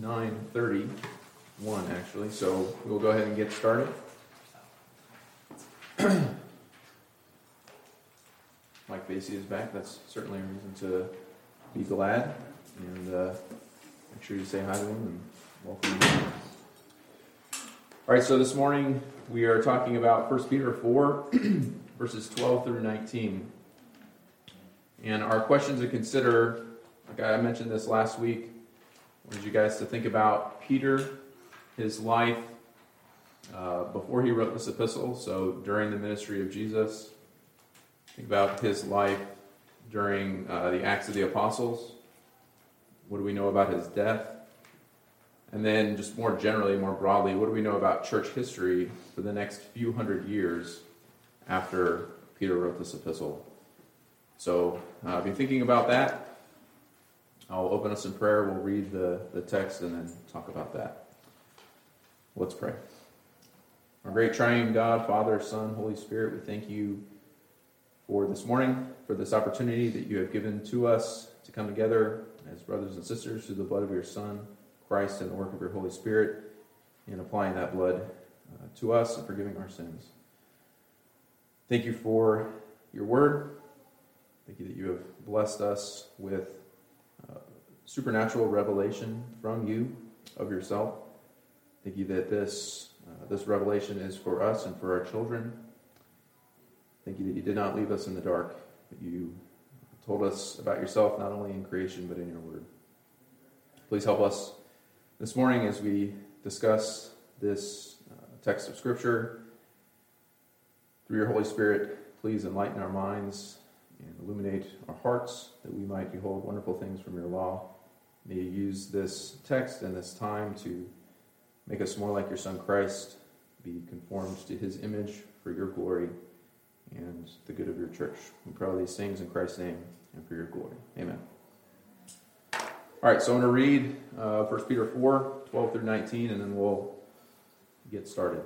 9:31 actually, so we'll go ahead and get started. Mike Basie is back. That's certainly a reason to be glad, and uh, make sure you say hi to him and welcome him. All right, so this morning we are talking about 1 Peter 4, verses 12 through 19. And our questions to consider, like I mentioned this last week, I wanted you guys to think about Peter, his life uh, before he wrote this epistle, so during the ministry of Jesus. Think about his life during uh, the Acts of the Apostles. What do we know about his death? And then, just more generally, more broadly, what do we know about church history for the next few hundred years after Peter wrote this epistle? So, uh, be thinking about that. I'll open us in prayer. We'll read the, the text and then talk about that. Let's pray. Our great triune God, Father, Son, Holy Spirit, we thank you for this morning, for this opportunity that you have given to us to come together as brothers and sisters through the blood of your Son, Christ, and the work of your Holy Spirit, in applying that blood uh, to us and forgiving our sins. Thank you for your word. Thank you that you have blessed us with supernatural revelation from you of yourself. Thank you that this, uh, this revelation is for us and for our children. Thank you that you did not leave us in the dark, but you told us about yourself not only in creation but in your word. Please help us this morning as we discuss this uh, text of Scripture. Through your Holy Spirit, please enlighten our minds and illuminate our hearts that we might behold wonderful things from your law. May you use this text and this time to make us more like your Son Christ, be conformed to his image for your glory and the good of your church. We pray all these things in Christ's name and for your glory. Amen. All right, so I'm going to read uh, 1 Peter 4 12 through 19, and then we'll get started.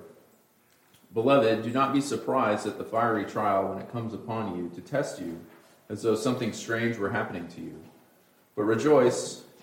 Beloved, do not be surprised at the fiery trial when it comes upon you to test you, as though something strange were happening to you. But rejoice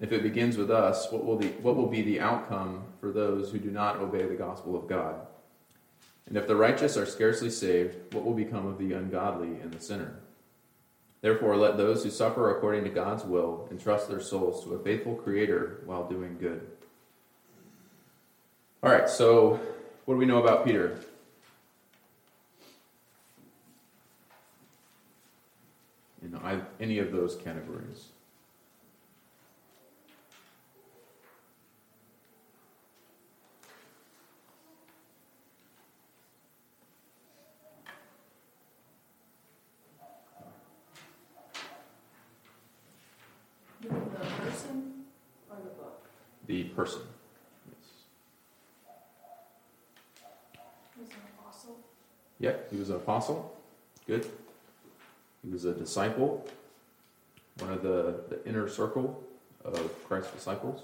If it begins with us, what will, the, what will be the outcome for those who do not obey the gospel of God? And if the righteous are scarcely saved, what will become of the ungodly and the sinner? Therefore, let those who suffer according to God's will entrust their souls to a faithful Creator while doing good. All right, so what do we know about Peter? In any of those categories. The person. Yes. He was an apostle. Yep, he was an apostle. Good. He was a disciple, one of the, the inner circle of Christ's disciples.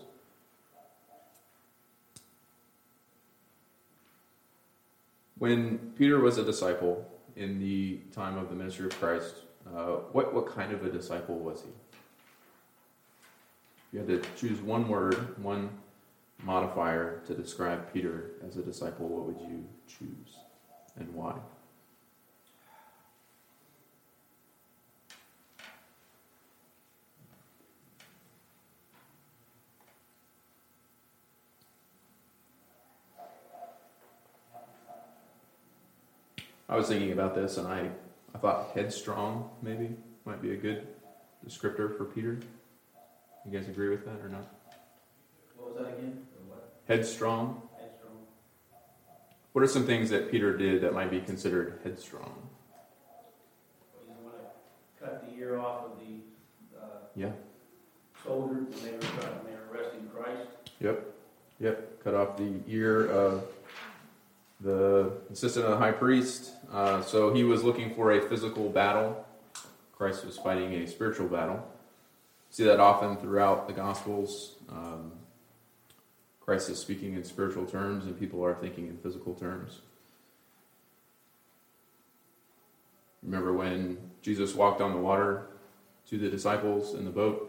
When Peter was a disciple in the time of the ministry of Christ, uh, what, what kind of a disciple was he? You had to choose one word, one modifier to describe Peter as a disciple, what would you choose and why? I was thinking about this and I, I thought headstrong maybe might be a good descriptor for Peter. You guys agree with that or not? What was that again? Headstrong. Headstrong. What are some things that Peter did that might be considered headstrong? He's the one that cut the ear off of the uh, Yeah. soldier when they were trying, when they were arresting Christ. Yep. Yep, cut off the ear of the assistant of the high priest. Uh, so he was looking for a physical battle. Christ was fighting a spiritual battle. See that often throughout the Gospels. Um, Christ is speaking in spiritual terms, and people are thinking in physical terms. Remember when Jesus walked on the water to the disciples in the boat?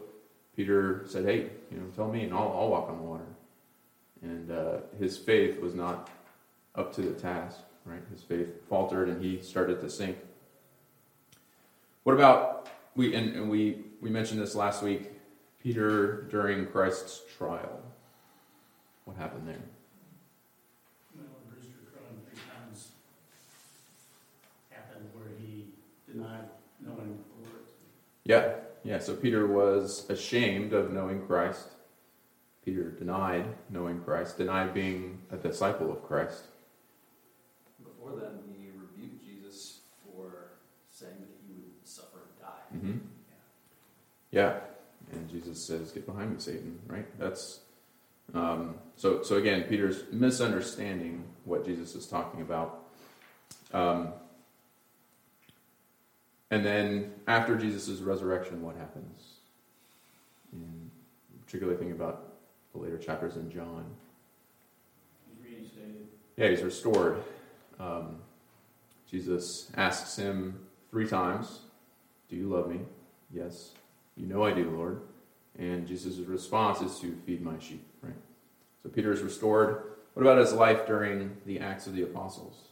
Peter said, "Hey, you know, tell me, and I'll, I'll walk on the water." And uh, his faith was not up to the task, right? His faith faltered, and he started to sink. What about we? And, and we we mentioned this last week. Peter during Christ's trial. What happened there? Well, the rooster crowing three times happened where he denied knowing the Lord. Yeah, yeah. So Peter was ashamed of knowing Christ. Peter denied knowing Christ, denied being a disciple of Christ. Before then, he rebuked Jesus for saying that he would suffer and die. Mm-hmm. Yeah, and Jesus says, "Get behind me, Satan." Right? That's um, so. So again, Peter's misunderstanding what Jesus is talking about. Um, and then after Jesus' resurrection, what happens? Particularly thinking about the later chapters in John. He's. Yeah, he's restored. Um, Jesus asks him three times, Do you love me? Yes. You know I do, Lord. And Jesus' response is to feed my sheep, right? So Peter is restored. What about his life during the Acts of the Apostles?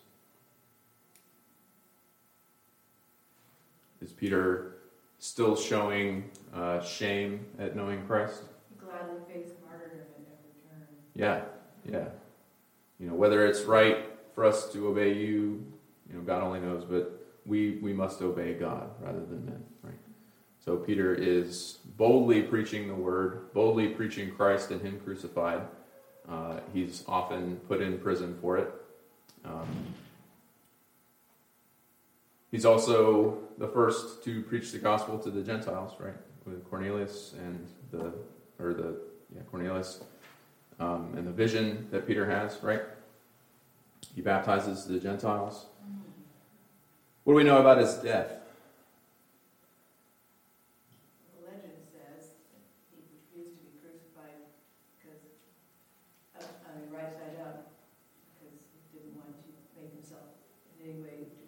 Is Peter still showing uh, shame at knowing Christ? Gladly faced martyrdom at every turn. Yeah, yeah. You know, whether it's right for us to obey you, you know, God only knows, but we, we must obey God rather than men? So Peter is boldly preaching the word, boldly preaching Christ and Him crucified. Uh, he's often put in prison for it. Um, he's also the first to preach the gospel to the Gentiles, right? With Cornelius and the, or the, yeah, Cornelius um, and the vision that Peter has, right? He baptizes the Gentiles. What do we know about his death? The legend says that he refused to be crucified because, uh, I mean, right side up, because he didn't want to make himself in any way to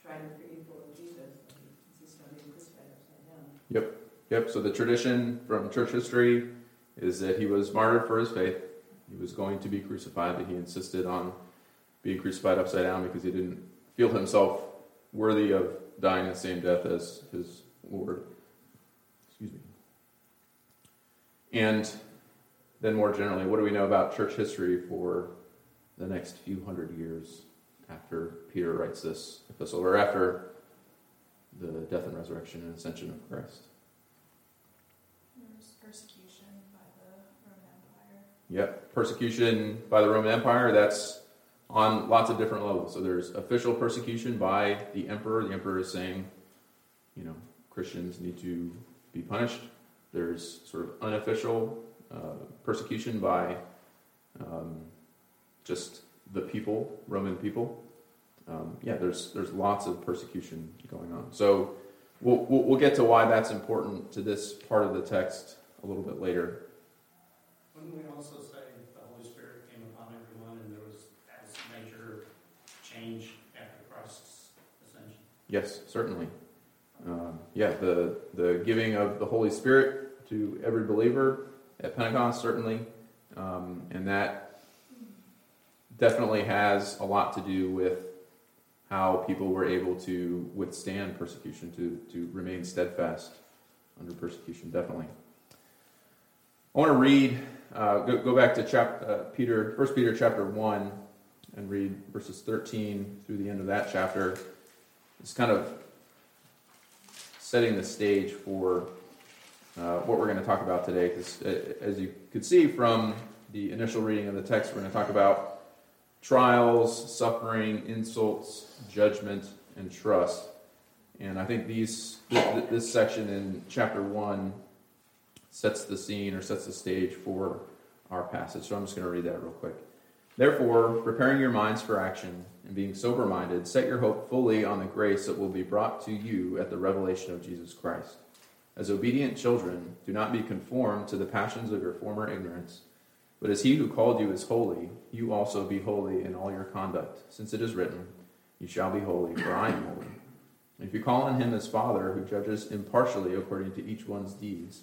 try to be equal with Jesus. He insisted on being crucified upside down. Yep, so the tradition from church history is that he was martyred for his faith. He was going to be crucified, but he insisted on being crucified upside down because he didn't feel himself worthy of dying the same death as his Lord. Excuse me. And then, more generally, what do we know about church history for the next few hundred years after Peter writes this epistle, or after the death and resurrection and ascension of Christ? There was persecution by the Roman Empire. Yep, persecution by the Roman Empire, that's on lots of different levels. So there's official persecution by the emperor. The emperor is saying, you know, Christians need to be punished. There's sort of unofficial uh, persecution by um, just the people, Roman people. Um, yeah, there's there's lots of persecution going on. So we'll, we'll we'll get to why that's important to this part of the text a little bit later. Wouldn't we also say the Holy Spirit came upon everyone and there was a major change after Christ's ascension? Yes, certainly. Um, yeah, the the giving of the Holy Spirit to every believer at Pentecost certainly, um, and that definitely has a lot to do with how people were able to withstand persecution, to to remain steadfast under persecution. Definitely. I want to read. Uh, go, go back to chap, uh, Peter, First Peter chapter one, and read verses thirteen through the end of that chapter. It's kind of setting the stage for uh, what we're going to talk about today. Because as you could see from the initial reading of the text, we're going to talk about trials, suffering, insults, judgment, and trust. And I think these th- this section in chapter one sets the scene or sets the stage for our passage. So I'm just going to read that real quick. Therefore, preparing your minds for action and being sober minded, set your hope fully on the grace that will be brought to you at the revelation of Jesus Christ. As obedient children, do not be conformed to the passions of your former ignorance, but as he who called you is holy, you also be holy in all your conduct, since it is written, You shall be holy, for I am holy. If you call on him as Father, who judges impartially according to each one's deeds,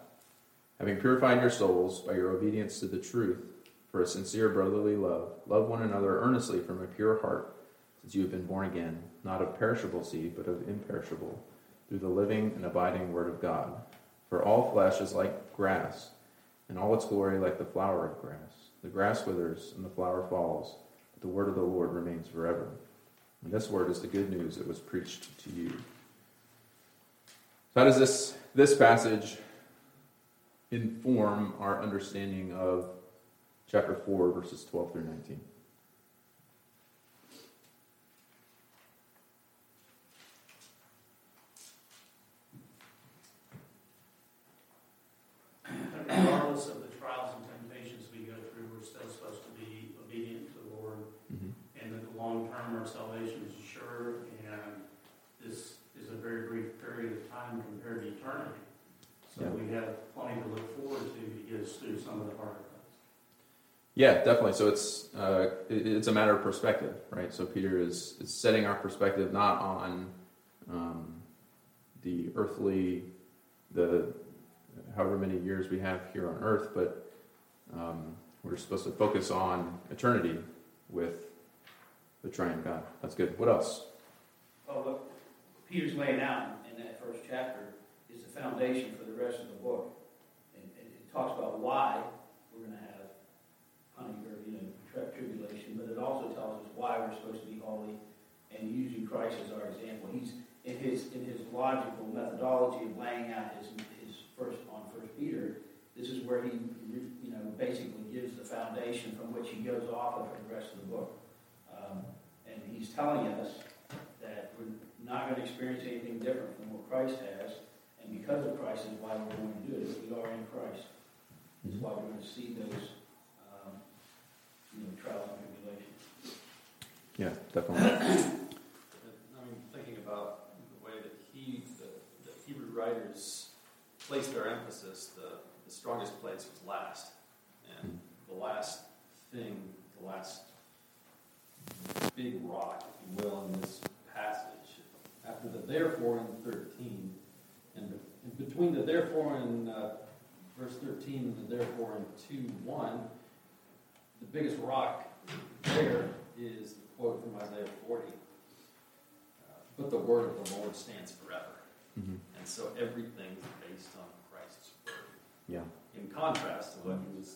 Having purified your souls by your obedience to the truth, for a sincere brotherly love. Love one another earnestly from a pure heart, since you have been born again, not of perishable seed, but of imperishable, through the living and abiding Word of God. For all flesh is like grass, and all its glory like the flower of grass. The grass withers, and the flower falls, but the word of the Lord remains forever. And this word is the good news that was preached to you. So how does this, this passage inform our understanding of chapter 4, verses 12 through 19. Regardless of the trials and temptations we go through, we're still supposed to be obedient to the Lord, Mm-hmm. and that the long term our salvation is sure, and this is a very brief period of time compared to eternity. So Yeah. we have plenty to look forward to to get us through some of the harder things. Yeah, definitely. So it's uh, it- it's a matter of perspective, right? So Peter is, is setting our perspective not on um, the earthly, the however many years we have here on earth, but um, we're supposed to focus on eternity with the triune God. That's good. What else? Well, what Peter's laying out in that first chapter is the foundation for the rest of the book. Talks about why we're going to have honey, or, you know, tribulation, but it also tells us why we're supposed to be holy and using Christ as our example. He's, in his, in his logical methodology of laying out his, his first, on First Peter, this is where he, you know, basically gives the foundation from which he goes off of for the rest of the book. Um, and he's telling us that we're not going to experience anything different from what Christ has, and because of Christ is why we're going to do it. We are in Christ. Is why we're going to see those, um, you know, trials and tribulations. Yeah, definitely. I mean, thinking about the way that he, the, the Hebrew writers placed their emphasis, the, the strongest place was last. And the last thing, the last big rock, if you will, in this passage, after the therefore in 13, and and between the therefore and uh, verse 13 and the therefore in 2 1, the biggest rock there is the quote from Isaiah 40. Uh, but the word of the Lord stands forever. hmm And so everything is based on Christ's word. Yeah. In contrast to what he was,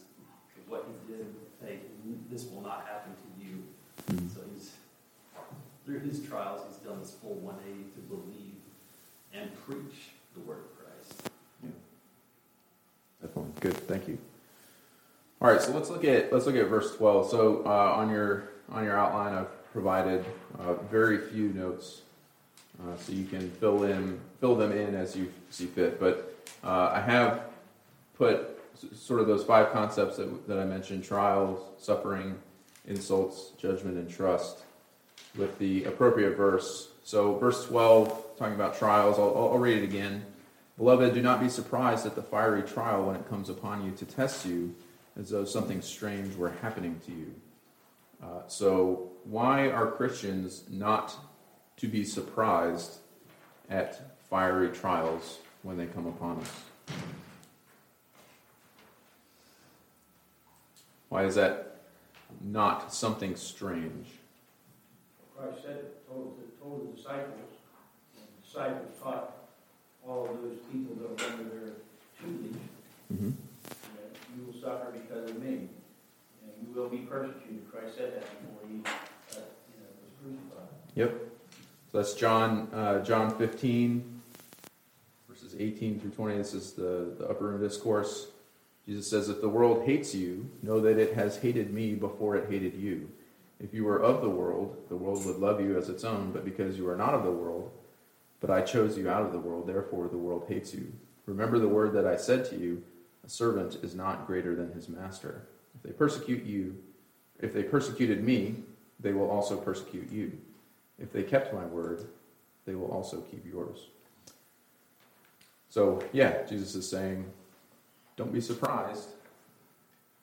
what he did, hey, this will not happen to you. Mhm. So he's, through his trials, he's done this full 180 to believe and preach the word. Definitely good. Thank you. All right, so let's look at let's look at verse twelve. So uh, on your on your outline, I've provided uh, very few notes, uh, so you can fill in fill them in as you see fit. But uh, I have put sort of those five concepts that, that I mentioned: trials, suffering, insults, judgment, and trust, with the appropriate verse. So verse twelve, talking about trials. I'll, I'll I'll read it again. Beloved, do not be surprised at the fiery trial when it comes upon you to test you as though something strange were happening to you. Uh, so, why are Christians not to be surprised at fiery trials when they come upon us? Why is that not something strange? Christ said, told, the- told the disciples, the disciples taught all of those people that were under their tutelage, Mm-hmm. that you will suffer because of me. And you will be persecuted. Christ said that before he, uh, you know, was crucified. Yep. So that's John, uh, John 15, verses 18 through 20. This is the, the upper room discourse. Jesus says, If the world hates you, know that it has hated me before it hated you. If you were of the world, the world would love you as its own, but because you are not of the world, but I chose you out of the world, therefore the world hates you. Remember the word that I said to you, a servant is not greater than his master. If they persecute you, if they persecuted me, they will also persecute you. If they kept my word, they will also keep yours. So, yeah, Jesus is saying, don't be surprised.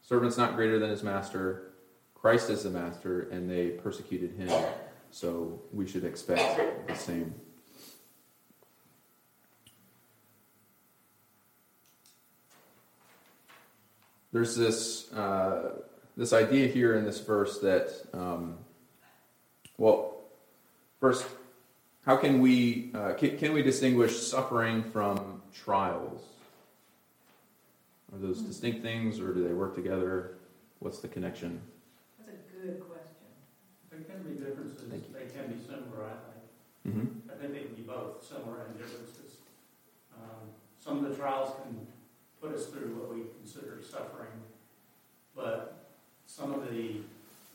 Servant's not greater than his master. Christ is the master, and they persecuted him. So we should expect the same. There's this uh, this idea here in this verse that, um, well, first, how can we uh, can, can we distinguish suffering from trials? Are those distinct things, or do they work together? What's the connection? That's a good question. There can be differences, Thank you. they can be similar, I think. Mm-hmm. I think they can be both, similar and differences. Um, Some of the trials can put us through what we consider suffering, but some of the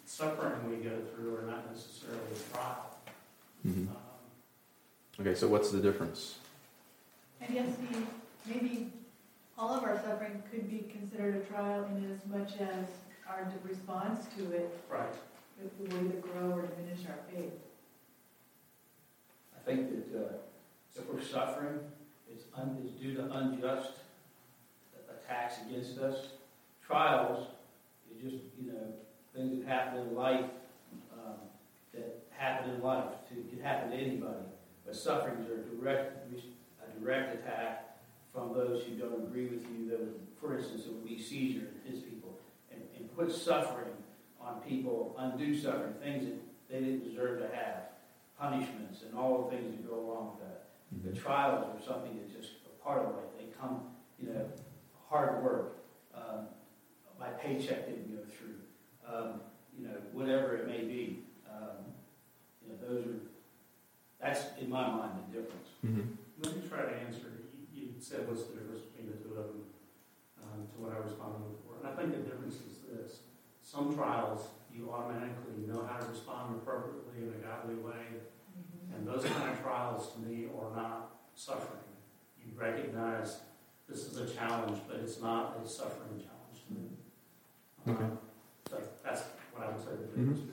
suffering we go through are not necessarily a trial. Mm-hmm. Um, Okay, so what's the difference? And yes, the, maybe all of our suffering could be considered a trial in as much as our response to it Right, it will either grow or diminish our faith. I think that uh, if we're suffering, it's, un, it's due to unjust attacks against us. Trials is just, you know, things that happen in life, um, that happen in life, to, could happen to anybody. But sufferings are direct, a direct attack from those who don't agree with you. That would, for instance, it would be Caesar and his people. And, and put suffering on people, undue suffering, things that they didn't deserve to have punishments and all the things that go along with that. The trials are something that's just a part of life. They come, you know, hard work. Um, my paycheck didn't go through. Um, you know, whatever it may be. Um, you know, those are, that's in my mind the difference. Mm-hmm. let me try to answer, you, you said what's the difference between the two of them, um, to what I was responded before. And I think the difference is this, some trials, you automatically know how to respond appropriately in a godly way, And those kind of trials to me are not suffering. You recognize this is a challenge, but it's not a suffering challenge to me. Okay. Um, So that's what I would say between,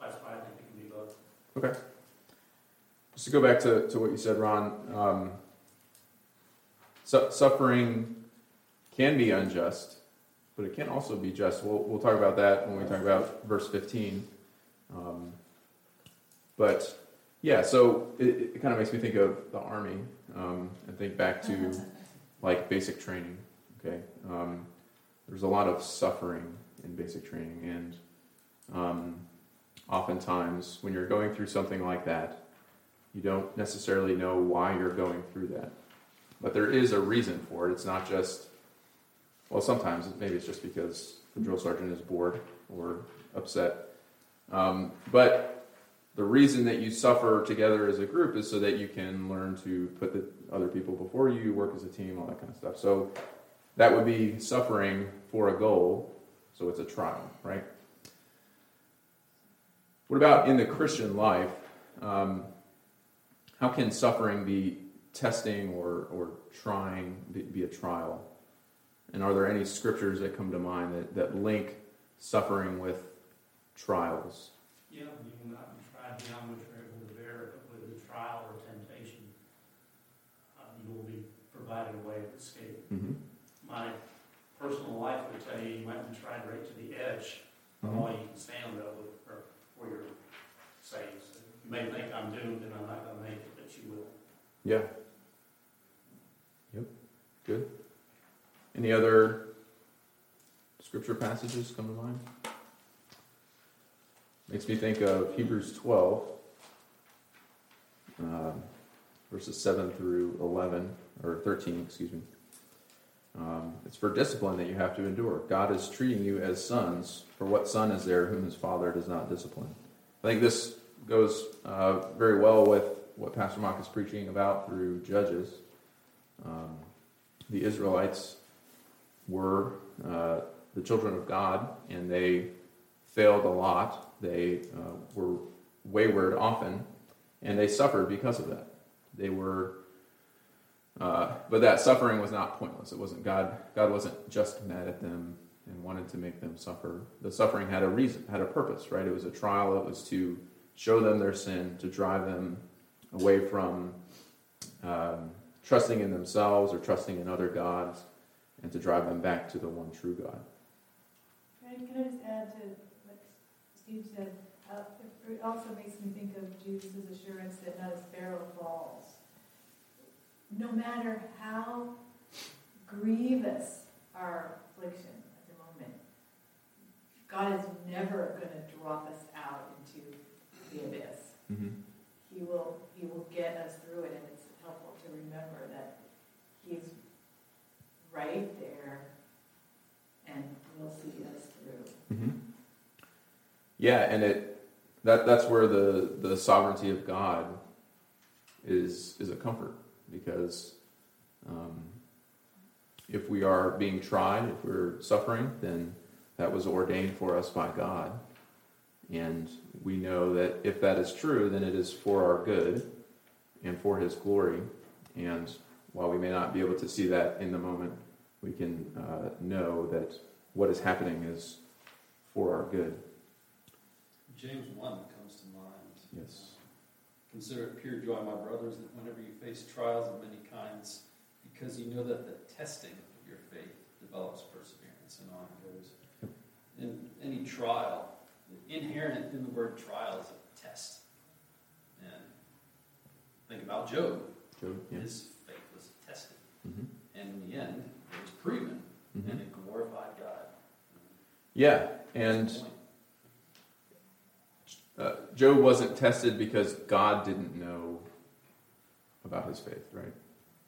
that's why I think it can be both. Okay. Just to go back to, to what you said, Ron, um, su- suffering can be unjust, but it can also be just. We'll, we'll talk about that when we talk about verse 15. Um, but yeah, so it, it kind of makes me think of the army um, and think back to like basic training. Okay, um, there's a lot of suffering in basic training, and um, oftentimes when you're going through something like that, you don't necessarily know why you're going through that. But there is a reason for it. It's not just, well, sometimes maybe it's just because the drill sergeant is bored or upset. Um, but the reason that you suffer together as a group is so that you can learn to put the other people before you, work as a team, all that kind of stuff. So that would be suffering for a goal. So it's a trial, right? What about in the Christian life? Um, how can suffering be testing or, or trying, be, be a trial? And are there any scriptures that come to mind that, that link suffering with trials? Yeah, you can not beyond what you're able to bear, but with a trial or temptation, uh, you will be provided a way of escape. Mm-hmm. My personal life would tell you, you might be tried right to the edge, of all you can stand though, or where you're safe. So You may think I'm doomed and I'm not gonna make it, but you will. Yeah. Yep. Good. Any other scripture passages come to mind? Makes me think of Hebrews 12, um, verses 7 through 11, or 13, excuse me. Um, it's for discipline that you have to endure. God is treating you as sons. For what son is there whom his father does not discipline? I think this goes uh, very well with what Pastor Mock is preaching about through Judges. Um, the Israelites were uh, the children of God, and they failed a lot. They uh, were wayward often, and they suffered because of that. They were, uh, but that suffering was not pointless. It wasn't God. God wasn't just mad at them and wanted to make them suffer. The suffering had a reason, had a purpose, right? It was a trial. It was to show them their sin, to drive them away from um, trusting in themselves or trusting in other gods, and to drive them back to the one true God. Can I, just add to Steve said? Uh, it also makes me think of Jesus' assurance that not a sparrow falls. No matter how grievous our affliction at the moment, God is never going to drop us out into the abyss. Mm-hmm. He will, he will get us through it, and it's helpful to remember that He's right there and will see us through. Mm-hmm. Yeah, and it that that's where the the sovereignty of God is is a comfort because um, if we are being tried, if we're suffering, then that was ordained for us by God, and we know that if that is true, then it is for our good and for His glory. And while we may not be able to see that in the moment, we can uh, know that what is happening is for our good. James 1 comes to mind. Yes. Consider it pure joy, my brothers, that whenever you face trials of many kinds, because you know that the testing of your faith develops perseverance, and on it goes. In any trial, inherent in the word trial is a test. And think about Job. Job, yeah. His faith was tested. Mhm. And in the end, it was proven, Mhm. and it glorified God. Yeah, and. Uh, Job wasn't tested because God didn't know about his faith, right?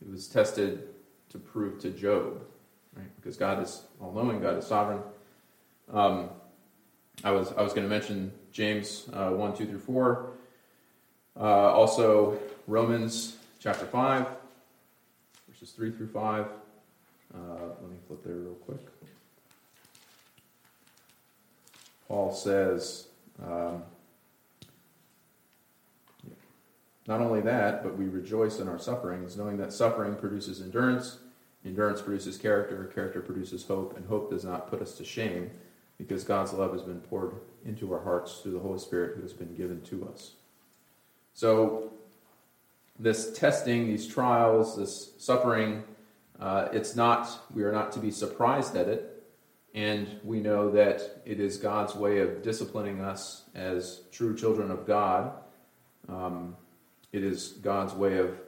It was tested to prove to Job, right? Because God is all knowing, God is sovereign. Um, I was I was going to mention James uh, one two through four. Uh, also Romans chapter five, verses three through five. Uh, let me flip there real quick. Paul says, um, not only that, but we rejoice in our sufferings, knowing that suffering produces endurance, endurance produces character, character produces hope, and hope does not put us to shame, because God's love has been poured into our hearts through the Holy Spirit who has been given to us. So, this testing, these trials, this suffering, uh, it's not, we are not to be surprised at it. And we know that it is God's way of disciplining us as true children of God. Um, it is God's way of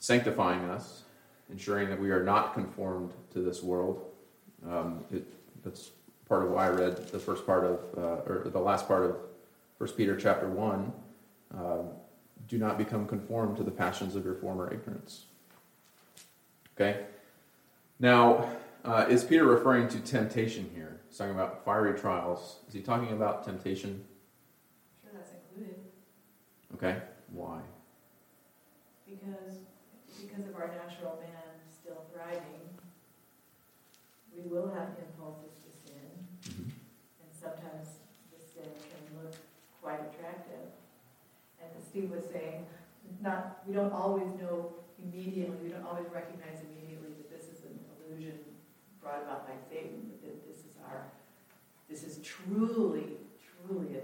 sanctifying us, ensuring that we are not conformed to this world. Um, it, that's part of why I read the first part of, uh, or the last part of 1 Peter chapter 1. Um, do not become conformed to the passions of your former ignorance. Okay? Now, uh, is Peter referring to temptation here? He's talking about fiery trials. Is he talking about temptation? Sure, that's included, Okay. Why? because, because of our natural man still thriving, we will have impulses to sin, Mm-hmm. and sometimes the sin can look quite attractive. And as Steve was saying, not, we don't always know immediately, we don't always recognize immediately that this is an illusion brought about by Satan, but that this is our, this is truly, truly a,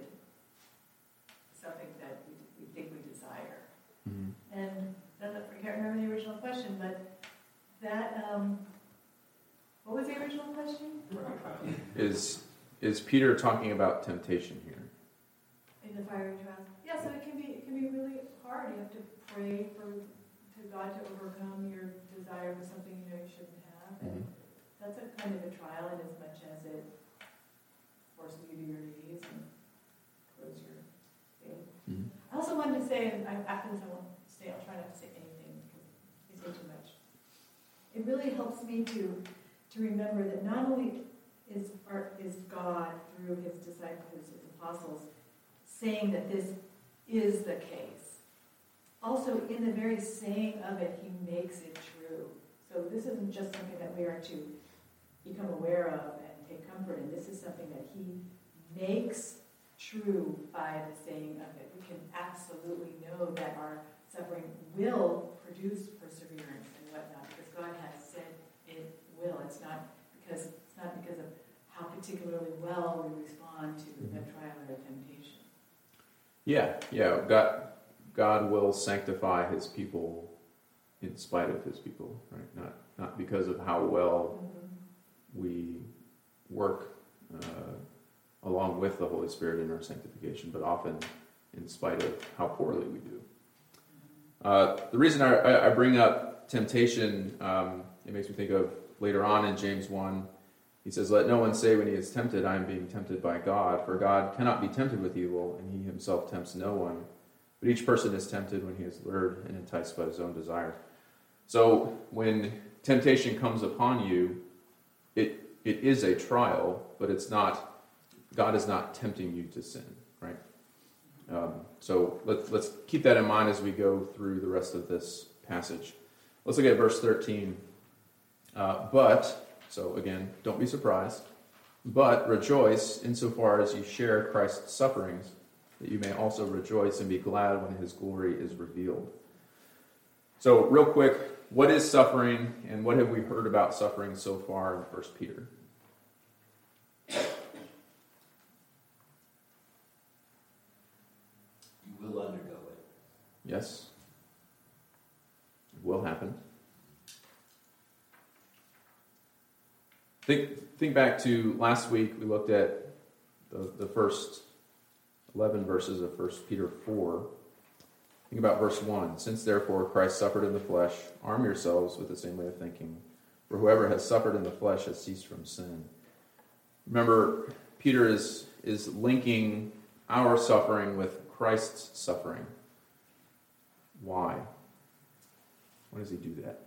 something that we, we think we desire. Mm-hmm. And then I can't remember the original question, but that, um, what was the original question? Is is Peter talking about temptation here? In the fiery trials? Yeah, so it can be, it can be really hard. You have to pray for, to God to overcome your desire for something you know you shouldn't have. And that's a kind of a trial in as much as it forces you to your knees and close your faith. Mm-hmm. I also wanted to say, and I, after this I won't say, I'll try not to say anything because I say too much. It really helps me to, to remember that not only is, our, is God, through his disciples, his apostles, saying that this is the case, also in the very saying of it, he makes it true. So this isn't just something that we are to become aware of and take comfort in. This is something that he makes true by the saying of it. We can absolutely know that our suffering will produce perseverance God has said it will. It's not because it's not because of how particularly well we respond to the trial or the temptation. Yeah, yeah. God, God will sanctify His people in spite of His people, right? Not not because of how well we work uh, along with the Holy Spirit in our sanctification, but often in spite of how poorly we do. Uh, the reason I, I, bring up temptation, um, it makes me think of later on in James 1. He says, Let no one say when he is tempted, I am being tempted by God, for God cannot be tempted with evil, and he himself tempts no one. But each person is tempted when he is lured and enticed by his own desires. So when temptation comes upon you, it, it is a trial, but it's not, God is not tempting you to sin, right? Um, so let's, let's keep that in mind as we go through the rest of this passage. Let's look at verse 13. Uh, but, so again, don't be surprised, but rejoice insofar as you share Christ's sufferings, that you may also rejoice and be glad when his glory is revealed. So, real quick, what is suffering and what have we heard about suffering so far in 1 Peter? You will undergo it. Yes. Will happen. Think, think back to last week, we looked at the, the first 11 verses of 1 Peter 4. Think about verse 1. Since therefore Christ suffered in the flesh, arm yourselves with the same way of thinking. For whoever has suffered in the flesh has ceased from sin. Remember, Peter is, is linking our suffering with Christ's suffering. Why? Why does he do that?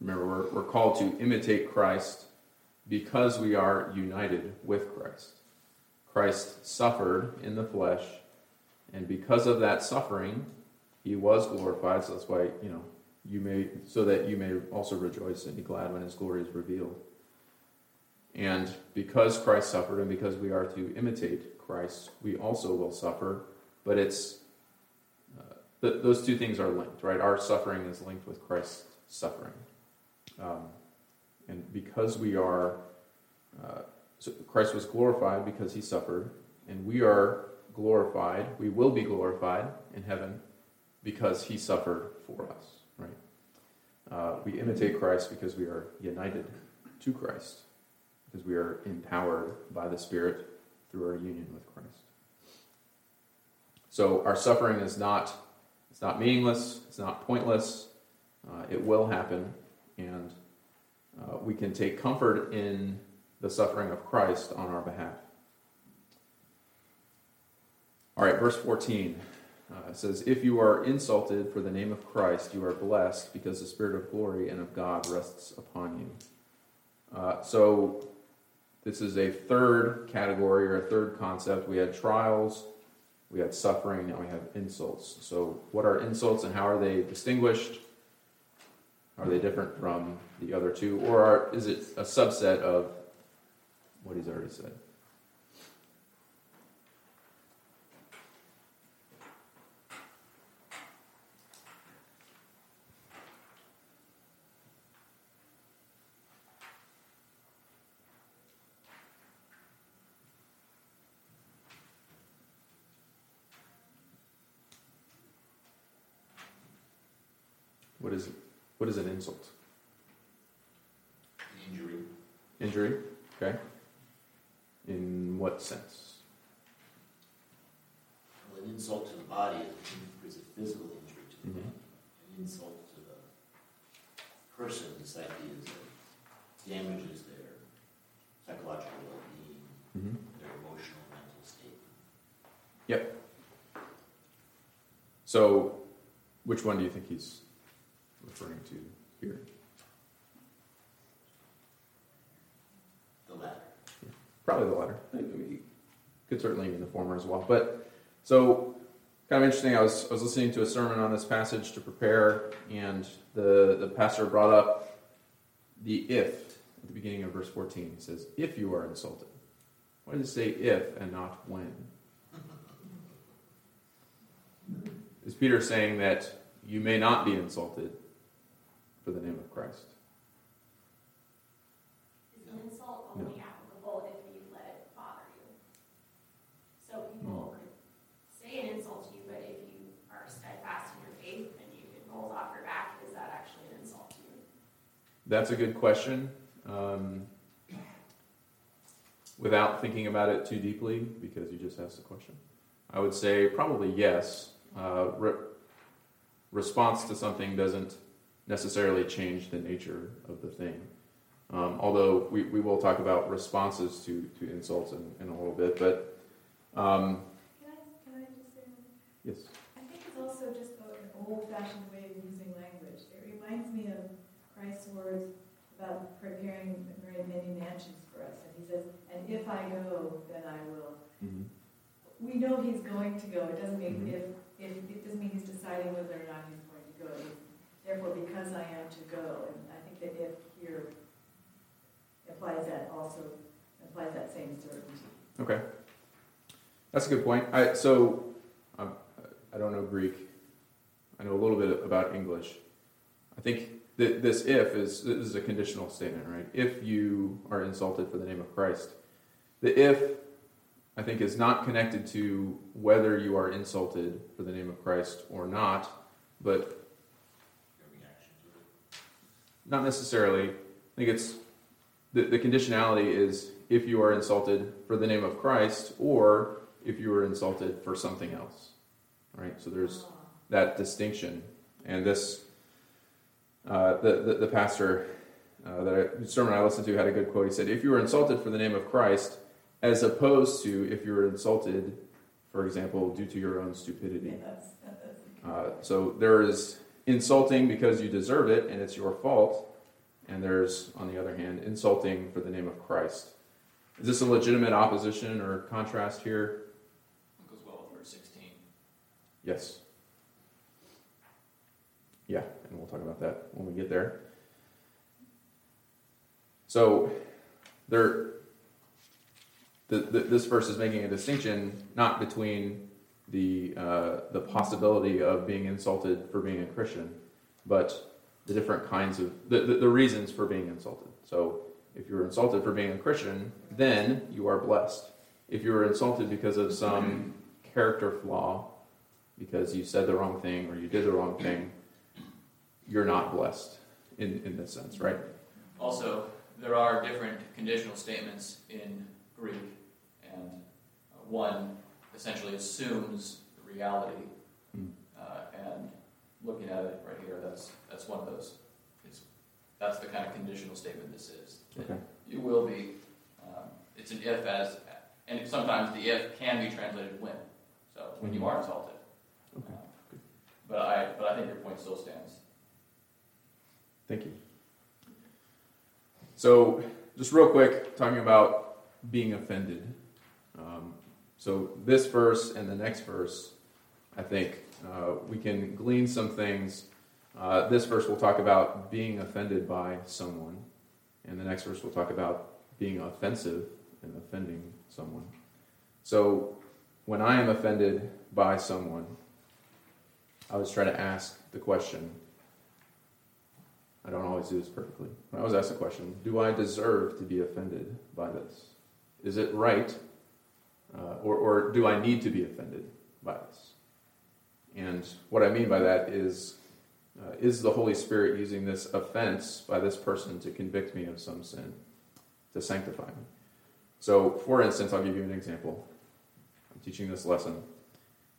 Remember, we're, we're called to imitate Christ because we are united with Christ. Christ suffered in the flesh, and because of that suffering, he was glorified. So that's why, you know, you may, so that you may also rejoice and be glad when his glory is revealed. And because Christ suffered, and because we are to imitate Christ, we also will suffer. But it's uh, th- those two things are linked, right? Our suffering is linked with Christ's suffering. Um, and because we are, uh, so Christ was glorified because he suffered, and we are glorified, we will be glorified in heaven because he suffered for us? Uh, we imitate Christ because we are united to Christ, because we are empowered by the Spirit through our union with Christ. So our suffering is not it's not meaningless, it's not pointless. Uh, it will happen, and uh, we can take comfort in the suffering of Christ on our behalf. All right, verse 14 uh, says, If you are insulted for the name of Christ, you are blessed because the Spirit of glory and of God rests upon you. Uh, so, this is a third category or a third concept. We had trials, we had suffering, now we have insults. So, what are insults and how are they distinguished? Are they different from the other two? Or are, is it a subset of what he's already said? What is what is an insult? Injury. Injury, okay. In what sense? Well, an insult to the body is, is a physical injury to the Mhm. body. An insult to the person, the psyche is a damages their psychological well-being, Mm-hmm. their emotional, mental state. So, which one do you think he's referring to here? The latter. Probably the latter. I mean, Could certainly mean the former as well. But so, kind of interesting. I was I was listening to a sermon on this passage to prepare, and the the pastor brought up the if at the beginning of verse fourteen. He says, "If you are insulted." Why does it say if and not when? Is Peter saying that you may not be insulted for the name of Christ? Is an insult only applicable if you let it bother you? So people could say an insult to you, but if you are steadfast in your faith and you can roll off your back, is that actually an insult to you? That's a good question. Um, without thinking about it too deeply, because you just asked the question, I would say probably yes. Uh, re- response to something doesn't necessarily change the nature of the thing. Um, although we, we will talk about responses to, to insults in, in a little bit, but um, Can I, can I just say, yes. I think it's also just an old-fashioned way of using language. It reminds me of Christ's words about preparing very many mansions for us. And he says, and if I go, then I will. Mhm. We know he's going to go. It doesn't mean Mhm. if, if, it doesn't mean he's deciding whether or not he's going to go. Therefore, because I am to go, and I think that if here implies that also, implies that same certainty. Okay, that's a good point. I so um, I don't know Greek. I know a little bit about English. I think that this if is this is a conditional statement, right? If you are insulted for the name of Christ, the if I think is not connected to whether you are insulted for the name of Christ or not, but not necessarily. I think it's the, the conditionality is if you are insulted for the name of Christ or if you are insulted for something else. Right? So there's that distinction. And this, uh, the, the, the pastor uh, that I, sermon I listened to had a good quote. He said, If you are insulted for the name of Christ, as opposed to if you're insulted, for example, due to your own stupidity. Yeah, that's, that's. Uh, so there is insulting because you deserve it and it's your fault, and there's, on the other hand, insulting for the name of Christ. Is this a legitimate opposition or contrast here? It goes well with verse 16. Yes. Yeah, and we'll talk about that when we get there. So, there, the, the, this verse is making a distinction not between the uh, the possibility of being insulted for being a Christian, but the different kinds of the, the, the reasons for being insulted. So, if you're insulted for being a Christian, then you are blessed. If you are insulted because of some character flaw, because you said the wrong thing or you did the wrong thing, you're not blessed in, in this sense, right? Also, there are different conditional statements in Greek, and uh, one essentially assumes the reality. Hmm. Uh, and looking at it right here, that's that's one of those. It's, that's the kind of conditional statement this is. Okay. It will be. Um, it's an if as, and sometimes the if can be translated when. So when you are insulted. Okay. Um, but I but I think your point still stands. Thank you. So, just real quick, talking about being offended. Um, so, this verse and the next verse, I think uh, we can glean some things. Uh, this verse will talk about being offended by someone, and the next verse will talk about being offensive and offending someone. So, when I am offended by someone, I always try to ask the question I don't always do this perfectly. I always ask the question Do I deserve to be offended by this? Is it right? Uh, or, or do I need to be offended by this? And what I mean by that is uh, Is the Holy Spirit using this offense by this person to convict me of some sin, to sanctify me? So, for instance, I'll give you an example. I'm teaching this lesson,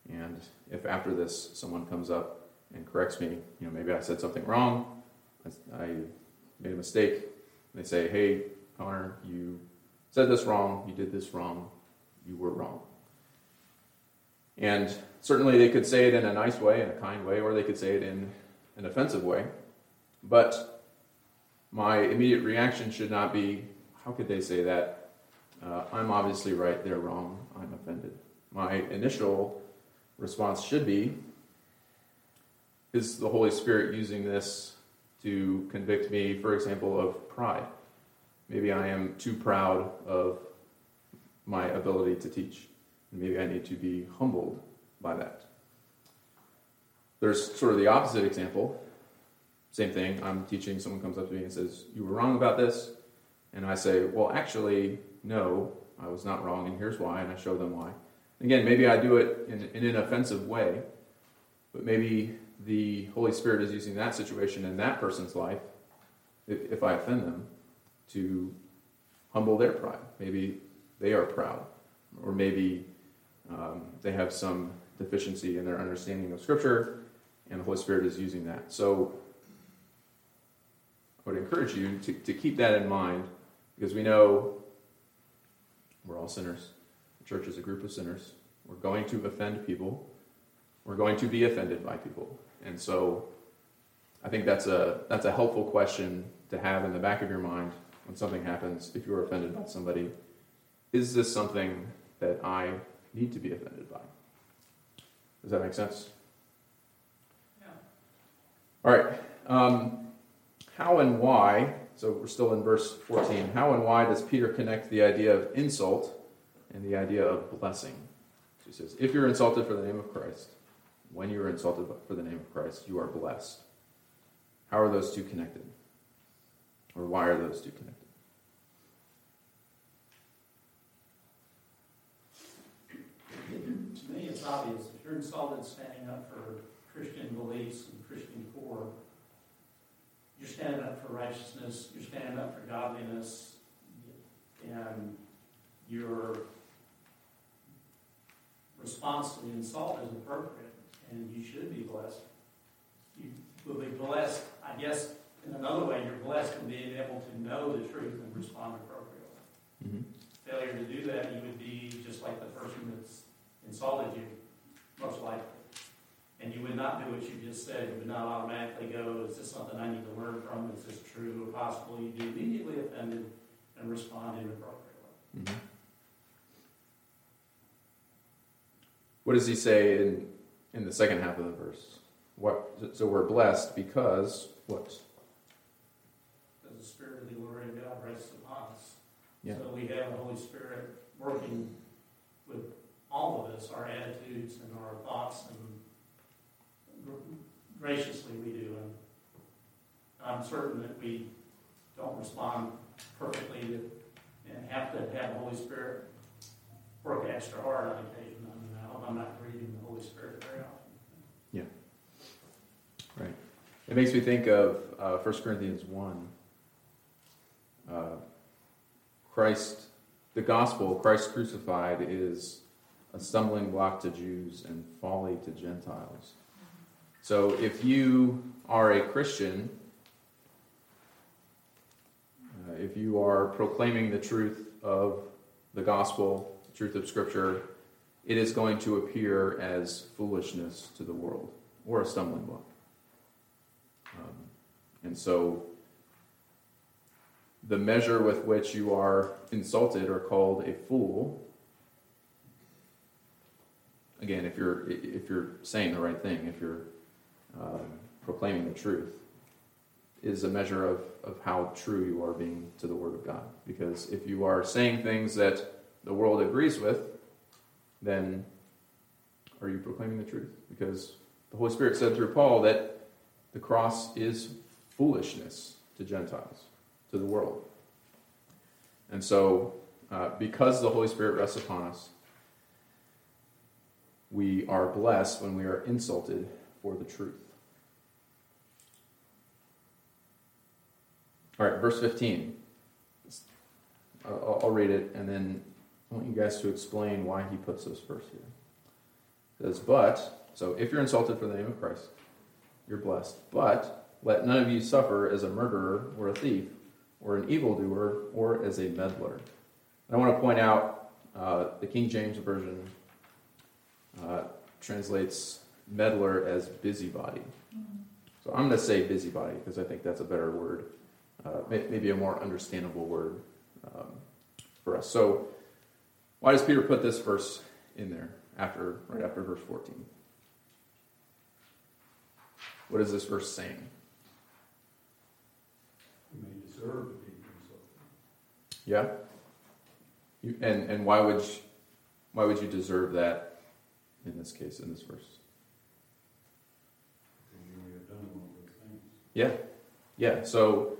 and if after this someone comes up and corrects me, you know, maybe I said something wrong, I, I made a mistake. They say, "Hey, Connor, you said this wrong, you did this wrong, you were wrong. And certainly they could say it in a nice way, in a kind way, or they could say it in an offensive way. But my immediate reaction should not be, how could they say that? Uh, I'm obviously right, they're wrong, I'm offended. My initial response should be, is the Holy Spirit using this to convict me, for example, of pride? Maybe I am too proud of my ability to teach. Maybe I need to be humbled by that. There's sort of the opposite example. Same thing. I'm teaching, someone comes up to me and says, You were wrong about this. And I say, Well, actually, no, I was not wrong, and here's why, and I show them why. Again, maybe I do it in, in an offensive way, but maybe the Holy Spirit is using that situation in that person's life, if, if I offend them, to humble their pride. Maybe they are proud, or maybe um, they have some deficiency in their understanding of Scripture, and the Holy Spirit is using that. So I would encourage you to, to keep that in mind because we know we're all sinners. The church is a group of sinners. We're going to offend people. We're going to be offended by people. And so I think that's a, that's a helpful question to have in the back of your mind when something happens, if you're offended by somebody. Is this something that I need to be offended by? Does that make sense? Yeah. All right. Um, how and why, so we're still in verse 14, how and why does Peter connect the idea of insult and the idea of blessing? So he says, if you're insulted for the name of Christ, when you are insulted for the name of Christ, you are blessed. How are those two connected? Or why are those two connected? To me, it's obvious. If you're insulted standing up for Christian beliefs and Christian core, you're standing up for righteousness, you're standing up for godliness, and your response to the insult is appropriate, and you should be blessed. You will be blessed, I guess, in another way, you're blessed in being able to know the truth and respond appropriately. Mm-hmm. Failure to do that, you would be just like the person that's insulted you, most likely. And you would not do what you just said. You would not automatically go, is this something I need to learn from? Is this true? Or possibly you'd be immediately offended and respond inappropriately. Mm-hmm. What does he say in, in the second half of the verse? What, so we're blessed because what? Because the Spirit of the glory of God rests upon us. Yeah. So we have the Holy Spirit working all of us, our attitudes and our thoughts, and graciously we do. And I'm certain that we don't respond perfectly and have to have the Holy Spirit work extra hard on occasion. I mean, I hope I'm not grieving the Holy Spirit very often. Yeah. Right. It makes me think of uh, 1 Corinthians 1. Uh, Christ, the gospel, Christ crucified, is a stumbling block to Jews and folly to Gentiles. So if you are a Christian, uh, if you are proclaiming the truth of the gospel, the truth of Scripture, it is going to appear as foolishness to the world or a stumbling block. Um, and so the measure with which you are insulted or called a fool again if you're if you're saying the right thing if you're um, proclaiming the truth is a measure of, of how true you are being to the word of god because if you are saying things that the world agrees with then are you proclaiming the truth because the holy spirit said through paul that the cross is foolishness to Gentiles, to the world. And so, uh, because the Holy Spirit rests upon us, we are blessed when we are insulted for the truth. All right, verse 15. I'll, I'll read it, and then I want you guys to explain why he puts this verse here. It says, But, so if you're insulted for the name of Christ, you're blessed. But let none of you suffer as a murderer or a thief or an evildoer or as a meddler. I want to point out uh, the King James Version uh, translates meddler as busybody. So I'm going to say busybody because I think that's a better word, uh, may- maybe a more understandable word um, for us. So, why does Peter put this verse in there after right after verse 14? What is this verse saying? You may deserve to be consulted. Yeah. You, and and why would you, why would you deserve that in this case in this verse? Because you may have done one of those things. Yeah, yeah. So,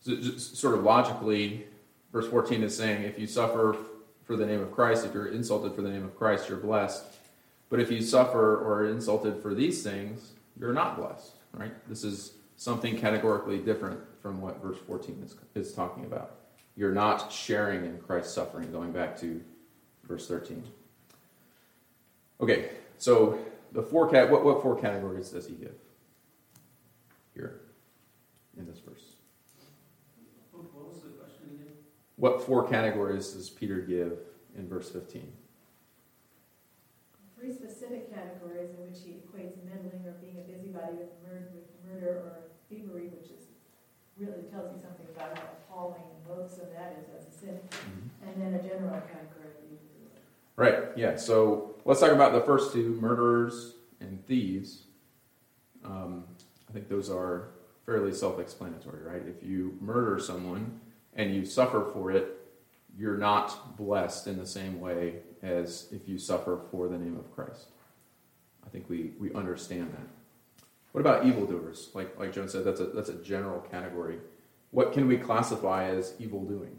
so sort of logically, verse fourteen is saying if you suffer for the name of Christ, if you're insulted for the name of Christ, you're blessed. But if you suffer or are insulted for these things, you're not blessed. Right? This is something categorically different from what verse fourteen is is talking about. You're not sharing in Christ's suffering. Going back to verse thirteen. Okay, so the four cat. What what four categories does he give here in this verse? What what was the question again? What four categories does Peter give in verse 15? Three specific categories in which he equates meddling or being a busybody with murder, with murder or thievery, which is, really tells you something about how appalling and loathsome that is as a sin. Mm-hmm. And then a general category. Right, yeah. So let's talk about the first two murderers and thieves. Um, I think those are fairly self explanatory, right? If you murder someone and you suffer for it, you're not blessed in the same way as if you suffer for the name of Christ. I think we, we understand that. What about evildoers? Like, like Joan said, that's a, that's a general category. What can we classify as evil doing?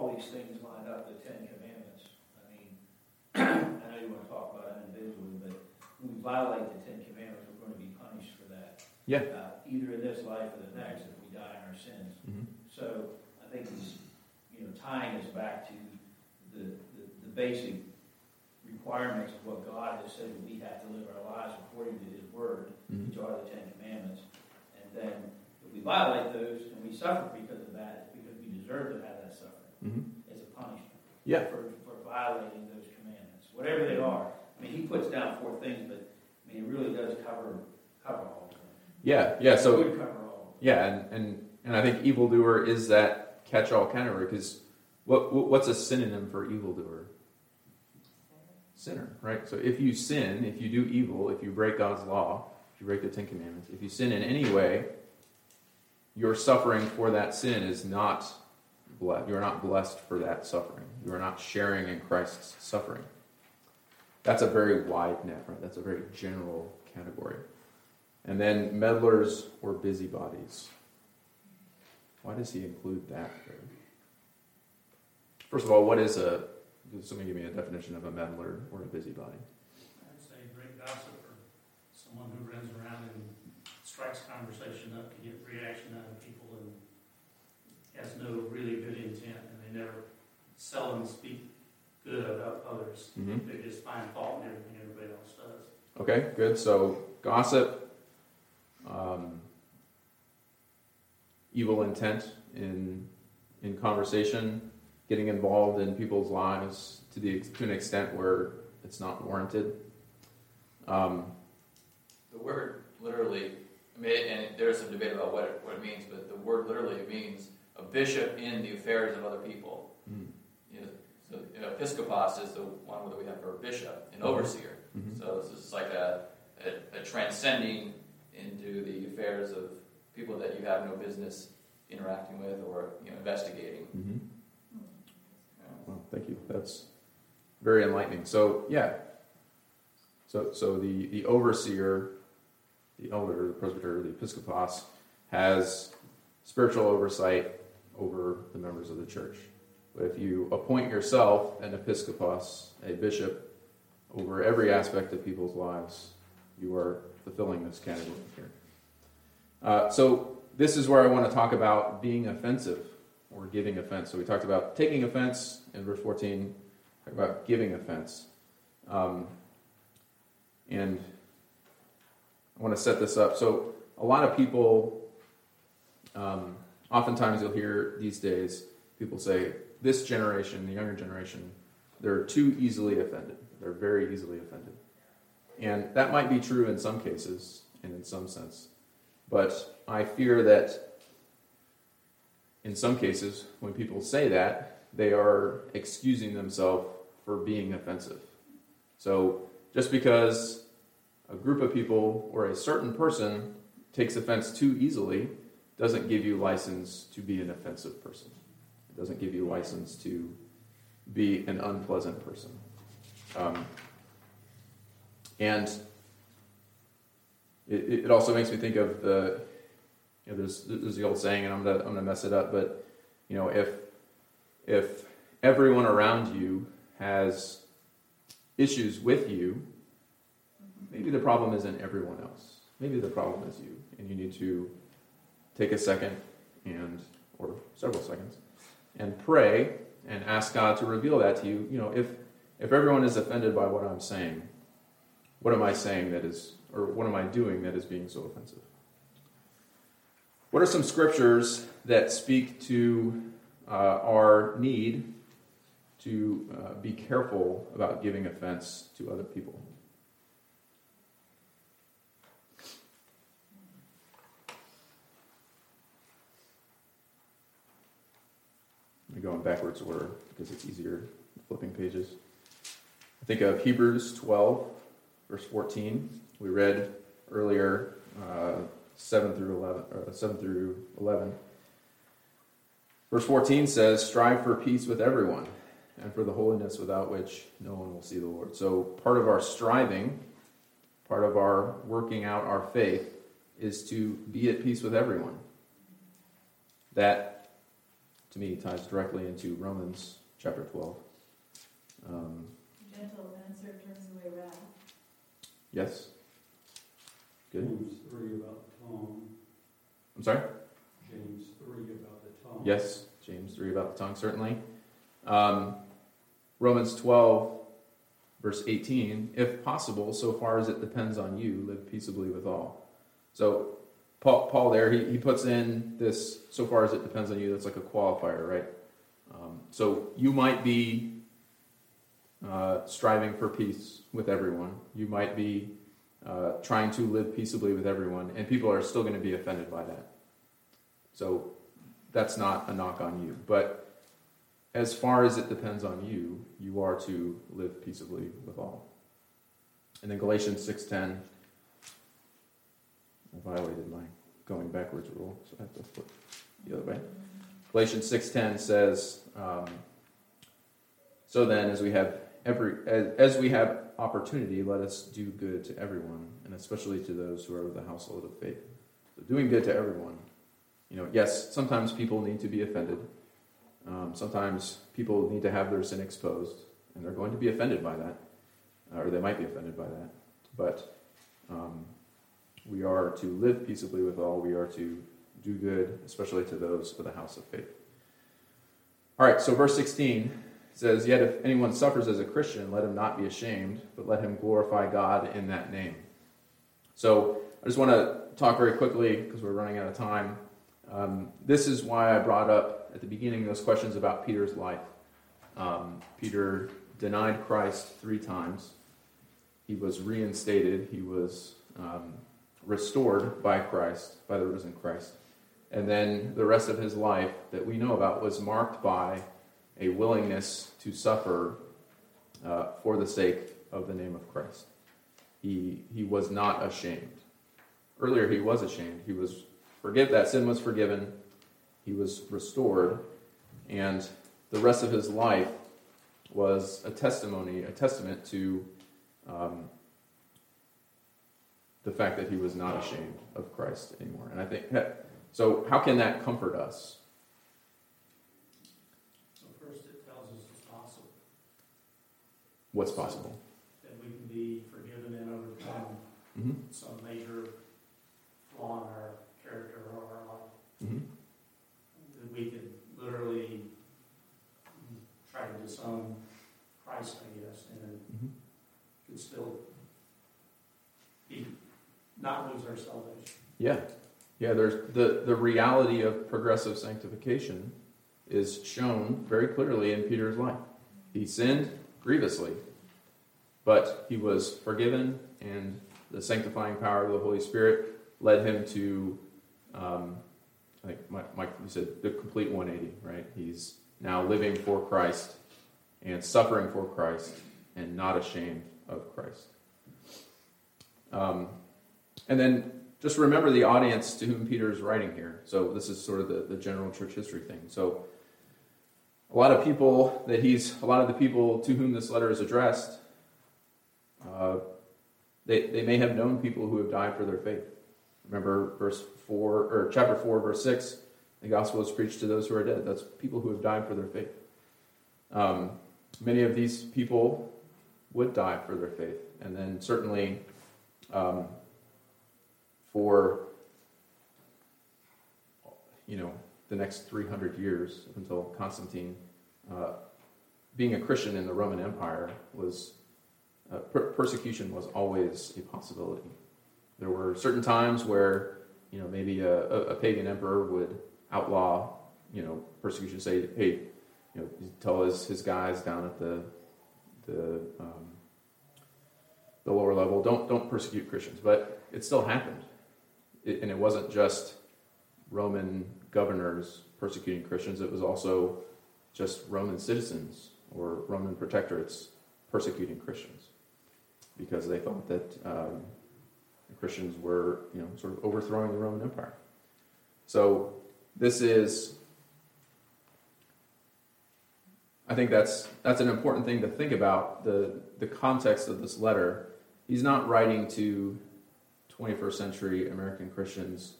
all these things line up the Ten Commandments. I mean, I know you want to talk about it individually, but when we violate the Ten Commandments, we're going to be punished for that. Yeah. Uh, either in this life or the next, if we die in our sins. Mhm. So I think he's, you know, tying us back to the, the, the basic requirements of what God has said that we have to live our lives according to His Word, Mhm. which are the Ten Commandments. And then if we violate those and we suffer because of that, it's because we deserve to have that suffering Mhm. as a punishment Yeah. for, for violating those commandments, whatever they are. I mean, he puts down four things, but I mean, it really does cover cover all of them. Yeah, yeah. So it would cover all. Yeah, and, and, and I think evildoer is that catch-all category because what, what what's a synonym for evildoer? Sinner, right? So if you sin, if you do evil, if you break God's law, if you break the Ten Commandments, if you sin in any way, your suffering for that sin is not blessed. You are not blessed for that suffering. You are not sharing in Christ's suffering. That's a very wide net, right? That's a very general category. And then meddlers or busybodies. Why does he include that? First of all, what is a, somebody give me a definition of a meddler or a busybody? I'd say great gossiper, someone who runs around and strikes conversation up to get reaction out of people and has no really good intent, and they never sell seldom speak good about others. Mm-hmm. They just find fault in everything everybody else does. Okay, good. So gossip, um, evil intent in in conversation, getting involved in people's lives to the to an extent where it's not warranted. Um, The word literally, I mean, and there's some debate about what it, what it means, but the word literally means a bishop in the affairs of other people. So you know, episkopos is the one that we have for a bishop, an overseer. mhm. So this is like a, a, a transcending into the affairs of people that you have no business interacting with or you know, investigating. Mhm. You know. Well, thank you. That's very enlightening. So yeah. So so the the overseer, the elder, the presbyter, the episcopos, has spiritual oversight over the members of the church. But if you appoint yourself an episcopos, a bishop, over every aspect of people's lives, you are fulfilling this category here. Uh, so this is where I want to talk about being offensive or giving offense. So we talked about taking offense in verse 14, talk about giving offense. Um, and I want to set this up. So a lot of people, um, oftentimes you'll hear these days, people say this generation, the younger generation, they're too easily offended. They're very easily offended. And that might be true in some cases and in some sense. But I fear that in some cases, when people say that, they are excusing themselves for being offensive. So just because a group of people or a certain person takes offense too easily doesn't give you license to be an offensive person. Doesn't give you license to be an unpleasant person. Um, and it, it also makes me think of the, you know, there's, there's the old saying, and I'm gonna, I'm gonna mess it up, but, you know, if, if everyone around you has issues with you, maybe the problem isn't everyone else. Maybe the problem is you, and you need to take a second and, or several seconds, and pray and ask God to reveal that to you. You know, if if everyone is offended by what I'm saying, what am I saying that is, or what am I doing that is being so offensive? What are some scriptures that speak to uh, our need to uh, be careful about giving offense to other people? I'm going backwards order because it's easier flipping pages. I think of Hebrews 12, verse 14. We read earlier uh, 7 through 11, uh, 7 through 11. Verse 14 says, Strive for peace with everyone and for the holiness without which no one will see the Lord. So, part of our striving, part of our working out our faith, is to be at peace with everyone. That, to me, ties directly into Romans chapter 12. Um, Gentle answer turns away wrath. yes? Good. James three about the tongue, I'm sorry? James three about the tongue. Yes, James 3 about the tongue, certainly. Um, Romans 12, verse 18, if possible, so far as it depends on you, live peaceably with all. So, Paul, Paul there, he, he puts in this, so far as it depends on you, that's like a qualifier, right? Um, so, you might be uh, striving for peace with everyone. You might be uh, trying to live peaceably with everyone, and people are still going to be offended by that. So, that's not a knock on you. But as far as it depends on you, you are to live peaceably with all. And then Galatians 6.10, I violated my going backwards rule, so I have to flip the other way. Galatians 6.10 says, um, So then, as we have every as, as we have opportunity, let us do good to everyone, and especially to those who are of the household of faith. So doing good to everyone you know, yes, sometimes people need to be offended. Um, sometimes people need to have their sin exposed, and they're going to be offended by that, or they might be offended by that. But um, we are to live peaceably with all. We are to do good, especially to those of the house of faith. All right, so verse 16 says, Yet if anyone suffers as a Christian, let him not be ashamed, but let him glorify God in that name. So I just want to talk very quickly, because we're running out of time, um, this is why I brought up at the beginning those questions about Peter's life. Um, Peter denied Christ three times. He was reinstated. He was um, restored by Christ, by the risen Christ. And then the rest of his life that we know about was marked by a willingness to suffer uh, for the sake of the name of Christ. He, he was not ashamed. Earlier, he was ashamed. He was forgive that sin was forgiven. He was restored, and the rest of his life was a testimony, a testament to um, the fact that he was not ashamed of Christ anymore. And I think so. How can that comfort us? So first, it tells us it's possible. What's possible? That we can be forgiven and overcome Mm-hmm. some major flaw in our character or our life. Mm-hmm. That we could literally try to disown Christ, I guess, and Mm-hmm. could still be, not lose our salvation. Yeah, yeah. There's the the reality of progressive sanctification is shown very clearly in Peter's life. He sinned grievously, but he was forgiven, and the sanctifying power of the Holy Spirit led him to, um, like Mike, Mike you said, the complete 180, right? He's now living for Christ and suffering for Christ and not ashamed of Christ. Um, and then just remember the audience to whom Peter is writing here. So this is sort of the, the general church history thing. So a lot of people that he's, a lot of the people to whom this letter is addressed, uh, they, they may have known people who have died for their faith. Remember verse 4, or chapter 4, verse 6, the gospel is preached to those who are dead. That's people who have died for their faith. Um, many of these people would die for their faith. And then certainly um, for you know the next 300 years until Constantine, uh, being a Christian in the Roman Empire was uh, per- persecution was always a possibility. There were certain times where you know maybe a, a, a pagan emperor would outlaw you know persecution, say, hey, you know, tell his, his guys down at the the um, the lower level, don't don't persecute Christians. But it still happened, it, and it wasn't just Roman governors persecuting Christians. It was also just Roman citizens or Roman protectorates persecuting Christians because they thought that um, Christians were, you know, sort of overthrowing the Roman Empire. So this is I think that's that's an important thing to think about the the context of this letter. He's not writing to 21st century American Christians.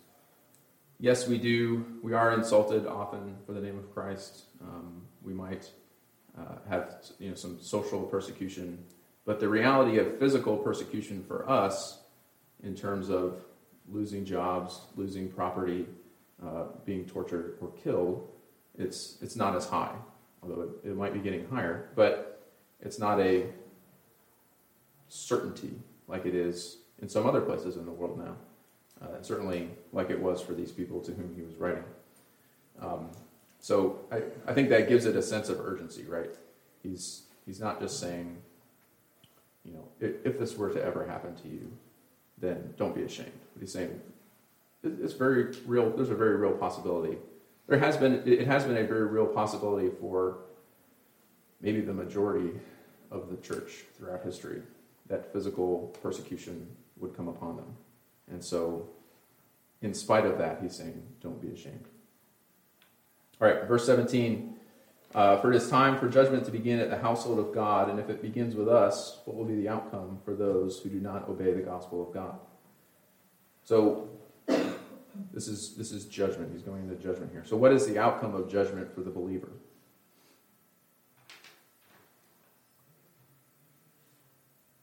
Yes, we do. We are insulted often for the name of Christ. Um, we might uh, have you know some social persecution, but the reality of physical persecution for us, in terms of losing jobs, losing property, uh, being tortured or killed, it's it's not as high although it, it might be getting higher, but it's not a certainty like it is in some other places in the world now. Uh, certainly, like it was for these people to whom he was writing. Um, so I, I think that gives it a sense of urgency, right? He's he's not just saying, you know, if, if this were to ever happen to you, then don't be ashamed. But he's saying it's very real. There's a very real possibility there has been it has been a very real possibility for maybe the majority of the church throughout history that physical persecution would come upon them. And so, in spite of that, he's saying, don't be ashamed. All right, verse 17. Uh, for it is time for judgment to begin at the household of God, and if it begins with us, what will be the outcome for those who do not obey the gospel of God? So, this is, this is judgment. He's going into judgment here. So, what is the outcome of judgment for the believer?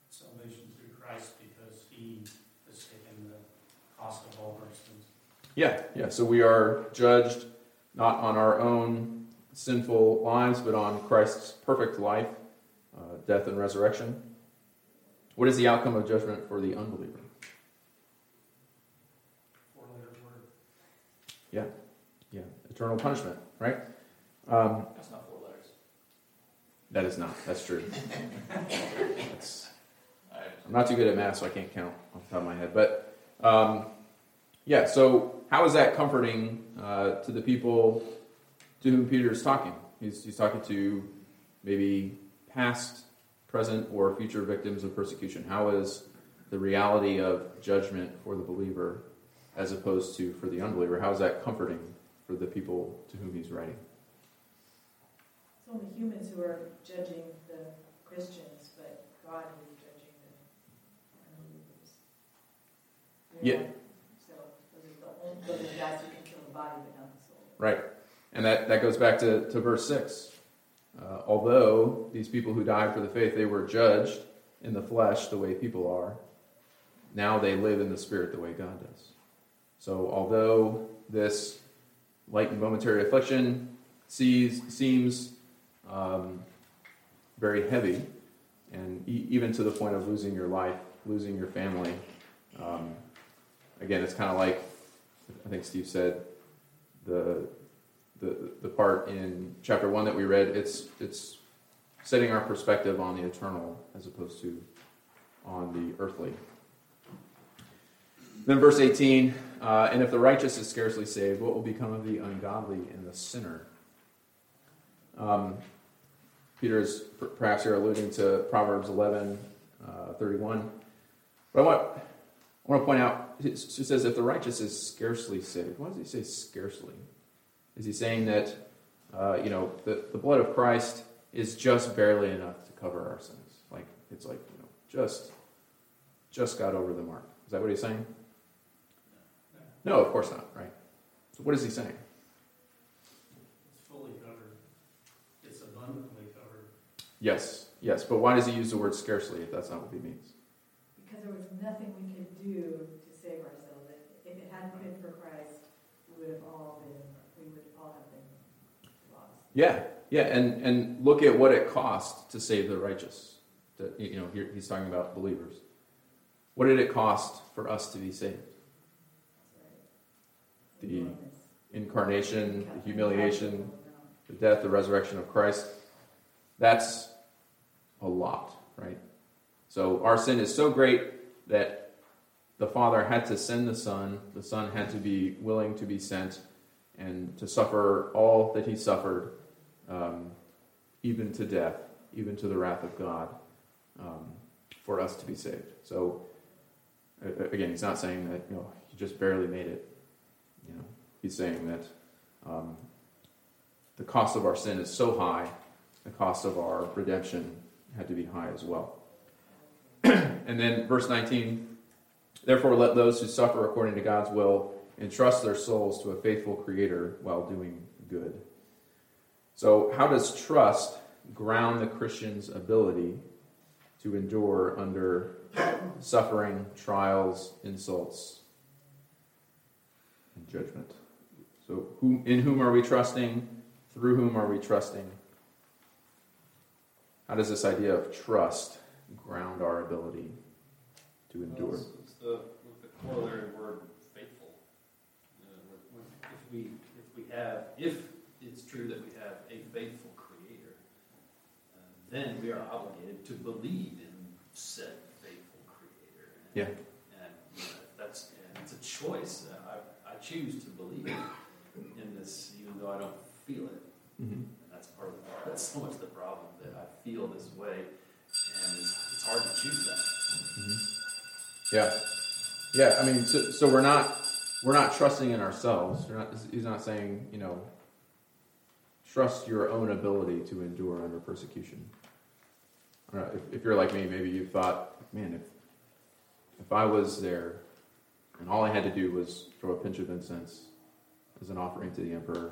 Salvation through Christ because he has taken the cost of all our sins. Yeah, yeah. So, we are judged not on our own sinful lives, but on Christ's perfect life, uh, death, and resurrection. What is the outcome of judgment for the unbeliever? Yeah, yeah. Eternal punishment, right? Um, That's not four letters. that is not. That's true. That's, I'm not too good at math, so I can't count off the top of my head. But um, yeah, so how is that comforting uh, to the people to whom Peter is talking? He's, he's talking to maybe past, present, or future victims of persecution. How is the reality of judgment for the believer as opposed to for the unbeliever? How is that comforting for the people to whom he's writing? It's only humans who are judging the Christians, but God is judging the unbelievers. Yeah. The can kill the body but not the soul. Right. And that, that goes back to, to verse 6. Uh, although these people who died for the faith, they were judged in the flesh the way people are, now they live in the spirit the way God does. So, although this light and momentary affliction sees, seems um, very heavy, and e- even to the point of losing your life, losing your family, um, again, it's kind of like I think Steve said the the the part in chapter one that we read, it's it's setting our perspective on the eternal as opposed to on the earthly. Then verse 18, uh, and if the righteous is scarcely saved, what will become of the ungodly and the sinner? Um, Peter is per- perhaps here alluding to Proverbs 11, uh, 31. But I want, I want to point out, it says, if the righteous is scarcely saved. Why does he say scarcely? Is he saying that, uh, you know, the, the blood of Christ is just barely enough to cover our sins? Like, it's like, you know, just, just got over the mark. Is that what he's saying? No, of course not, right? So what is he saying? It's fully covered. It's abundantly covered. Yes, yes, but why does he use the word scarcely if that's not what he means? Because there was nothing we could do to save ourselves. If it hadn't been for Christ, we would have all been, we would all have been lost. Yeah, yeah, and, and look at what it cost to save the righteous. To, you know, here he's talking about believers. What did it cost for us to be saved? The incarnation, the humiliation, the death, the resurrection of Christ. That's a lot, right? So our sin is so great that the Father had to send the Son, the Son had to be willing to be sent and to suffer all that he suffered, um, even to death, even to the wrath of God, um, for us to be saved. So, again, he's not saying that you know he just barely made it. You know, he's saying that um, the cost of our sin is so high, the cost of our redemption had to be high as well. and then verse 19, therefore let those who suffer according to God's will entrust their souls to a faithful creator while doing good. So how does trust ground the Christian's ability to endure under suffering, trials, insults, and judgment? So in whom are we trusting? Through whom are we trusting? How does this idea of trust ground our ability to endure? Well, it's, it's the, with the corollary word faithful. If we if we have if it's true that we have a faithful Creator, uh, then we are obligated to believe in said faithful Creator. And, Yeah. And you know, that's and it's a choice. I I choose to believe in this, even though I don't feel it. Mhm. And that's part of the that's so much the problem that I feel this way, and it's, it's hard to choose that. Yeah, yeah. I mean, so, so we're not we're not trusting in ourselves. Not, he's not saying you know trust your own ability to endure under persecution. Know, if, if you're like me, maybe you thought, man, if if I was there and all I had to do was throw a pinch of incense as an offering to the emperor,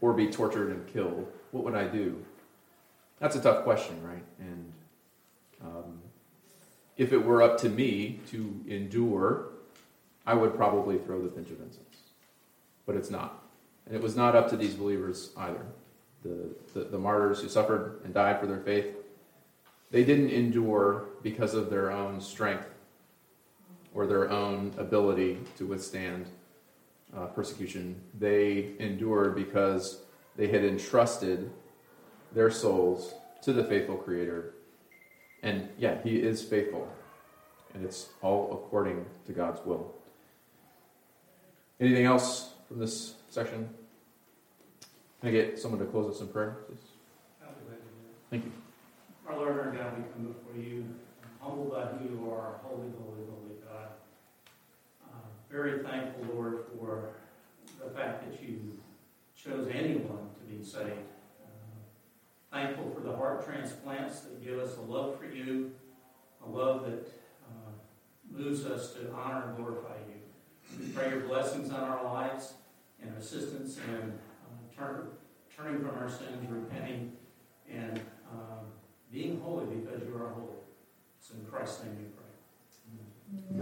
or be tortured and killed, what would I do? That's a tough question, right? And um, if it were up to me to endure, I would probably throw the pinch of incense. But it's not. And it was not up to these believers either. The, the, the martyrs who suffered and died for their faith, they didn't endure because of their own strength or their own ability to withstand uh, persecution. They endured because they had entrusted their souls to the faithful Creator. And yeah, He is faithful. And it's all according to God's will. Anything else from this section? Can I get someone to close us in prayer, please? Thank you. Our Lord, our God, we come before you, humbled by who you are, holy, holy, holy God. Uh, Very thankful, Lord, for the fact that you chose anyone to be saved. Uh, Thankful for the heart transplants that give us a love for you, a love that uh, moves us to honor and glorify you. We pray your blessings on our lives and assistance in uh, turn, turning from our sins, repenting, and um, being holy because you are holy. It's in Christ's name we pray. Amen.